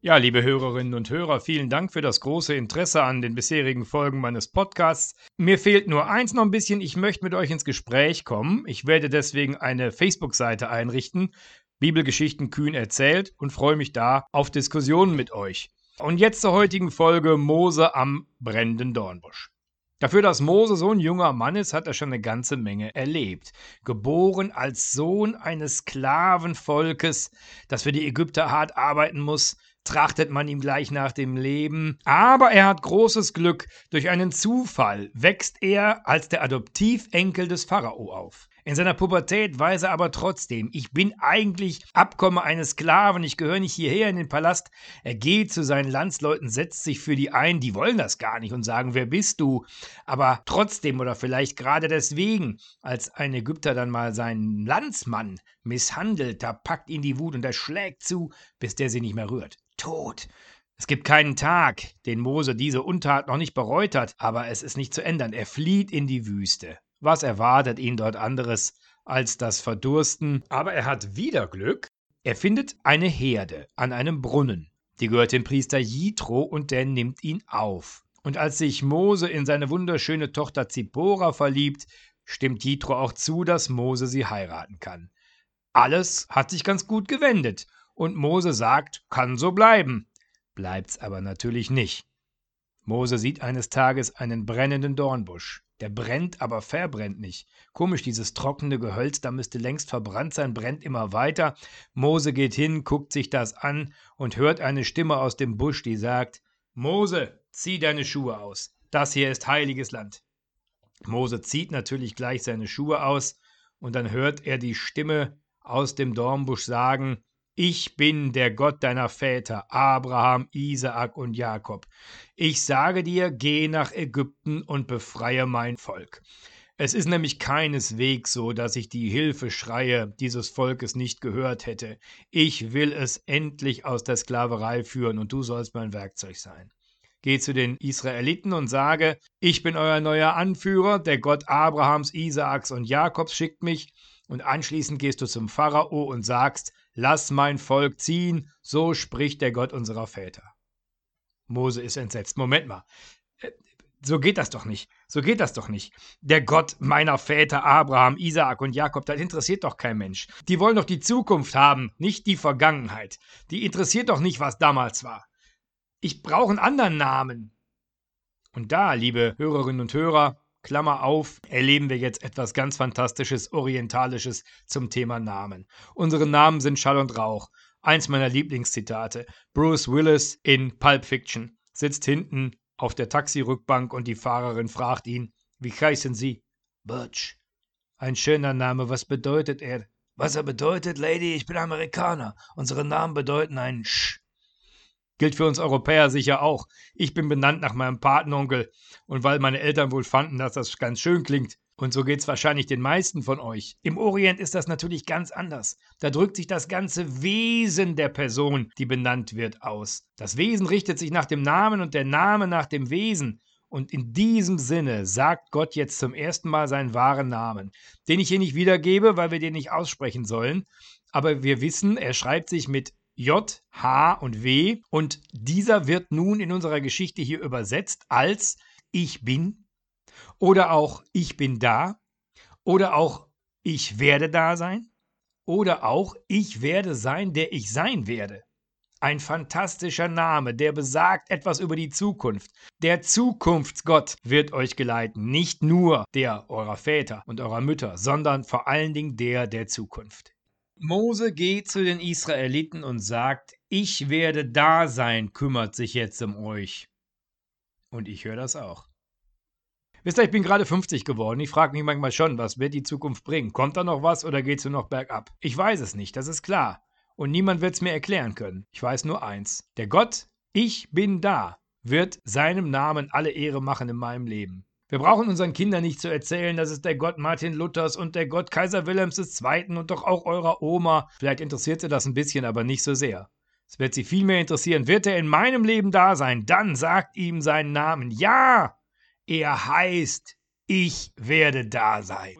Ja, liebe Hörerinnen und Hörer, vielen Dank für das große Interesse an den bisherigen Folgen meines Podcasts. Mir fehlt nur eins noch ein bisschen, ich möchte mit euch ins Gespräch kommen. Ich werde deswegen eine Facebook-Seite einrichten, Bibelgeschichten kühn erzählt und freue mich da auf Diskussionen mit euch. Und jetzt zur heutigen Folge Mose am brennenden Dornbusch. Dafür, dass Mose so ein junger Mann ist, hat er schon eine ganze Menge erlebt. Geboren als Sohn eines Sklavenvolkes, das für die Ägypter hart arbeiten muss, trachtet man ihm gleich nach dem Leben. Aber er hat großes Glück. Durch einen Zufall wächst er als der Adoptivenkel des Pharao auf. In seiner Pubertät weiß er aber trotzdem, ich bin eigentlich Abkomme eines Sklaven, ich gehöre nicht hierher in den Palast. Er geht zu seinen Landsleuten, setzt sich für die ein, die wollen das gar nicht und sagen, wer bist du? Aber trotzdem oder vielleicht gerade deswegen, als ein Ägypter dann mal seinen Landsmann misshandelt, da packt ihn die Wut und er schlägt zu, bis der sie nicht mehr rührt. Tod. Es gibt keinen Tag, den Mose diese Untat noch nicht bereut hat, aber es ist nicht zu ändern. Er flieht in die Wüste. Was erwartet ihn dort anderes als das Verdursten? Aber er hat wieder Glück. Er findet eine Herde an einem Brunnen. Die gehört dem Priester Jitro und der nimmt ihn auf. Und als sich Mose in seine wunderschöne Tochter Zippora verliebt, stimmt Jitro auch zu, dass Mose sie heiraten kann. Alles hat sich ganz gut gewendet und Mose sagt, kann so bleiben. Bleibt's aber natürlich nicht. Mose sieht eines Tages einen brennenden Dornbusch. Der brennt, aber verbrennt nicht. Komisch, dieses trockene Gehölz, da müsste längst verbrannt sein, brennt immer weiter. Mose geht hin, guckt sich das an und hört eine Stimme aus dem Busch, die sagt: Mose, zieh deine Schuhe aus. Das hier ist heiliges Land. Mose zieht natürlich gleich seine Schuhe aus und dann hört er die Stimme aus dem Dornbusch sagen: ich bin der Gott deiner Väter, Abraham, Isaak und Jakob. Ich sage dir, geh nach Ägypten und befreie mein Volk. Es ist nämlich keineswegs so, dass ich die Hilfeschreie dieses Volkes nicht gehört hätte. Ich will es endlich aus der Sklaverei führen und du sollst mein Werkzeug sein. Geh zu den Israeliten und sage, ich bin euer neuer Anführer, der Gott Abrahams, Isaaks und Jakobs schickt mich, und anschließend gehst du zum Pharao und sagst, Lass mein Volk ziehen, so spricht der Gott unserer Väter. Mose ist entsetzt. Moment mal. Äh, so geht das doch nicht. So geht das doch nicht. Der Gott meiner Väter Abraham, Isaak und Jakob, das interessiert doch kein Mensch. Die wollen doch die Zukunft haben, nicht die Vergangenheit. Die interessiert doch nicht, was damals war. Ich brauche einen anderen Namen. Und da, liebe Hörerinnen und Hörer, Klammer auf, erleben wir jetzt etwas ganz Fantastisches, Orientalisches zum Thema Namen. Unsere Namen sind Schall und Rauch. Eins meiner Lieblingszitate. Bruce Willis in Pulp Fiction sitzt hinten auf der Taxirückbank und die Fahrerin fragt ihn, wie heißen Sie? Butch. Ein schöner Name, was bedeutet er? Was er bedeutet, Lady, ich bin Amerikaner. Unsere Namen bedeuten ein Sch. Gilt für uns Europäer sicher auch. Ich bin benannt nach meinem Patenonkel und weil meine Eltern wohl fanden, dass das ganz schön klingt. Und so geht's wahrscheinlich den meisten von euch. Im Orient ist das natürlich ganz anders. Da drückt sich das ganze Wesen der Person, die benannt wird, aus. Das Wesen richtet sich nach dem Namen und der Name nach dem Wesen. Und in diesem Sinne sagt Gott jetzt zum ersten Mal seinen wahren Namen, den ich hier nicht wiedergebe, weil wir den nicht aussprechen sollen. Aber wir wissen, er schreibt sich mit J, H und W. Und dieser wird nun in unserer Geschichte hier übersetzt als Ich bin oder auch Ich bin da oder auch Ich werde da sein oder auch Ich werde sein, der ich sein werde. Ein fantastischer Name, der besagt etwas über die Zukunft. Der Zukunftsgott wird euch geleiten, nicht nur der eurer Väter und eurer Mütter, sondern vor allen Dingen der der Zukunft. Mose geht zu den Israeliten und sagt, ich werde da sein, kümmert sich jetzt um euch. Und ich höre das auch. Wisst ihr, ich bin gerade 50 geworden. Ich frage mich manchmal schon, was wird die Zukunft bringen? Kommt da noch was oder geht es nur noch bergab? Ich weiß es nicht, das ist klar. Und niemand wird es mir erklären können. Ich weiß nur eins. Der Gott, ich bin da, wird seinem Namen alle Ehre machen in meinem Leben. Wir brauchen unseren Kindern nicht zu erzählen, das ist der Gott Martin Luthers und der Gott Kaiser Wilhelms II. und doch auch eurer Oma. Vielleicht interessiert sie das ein bisschen, aber nicht so sehr. Es wird sie viel mehr interessieren. Wird er in meinem Leben da sein? Dann sagt ihm seinen Namen. Ja, er heißt, ich werde da sein.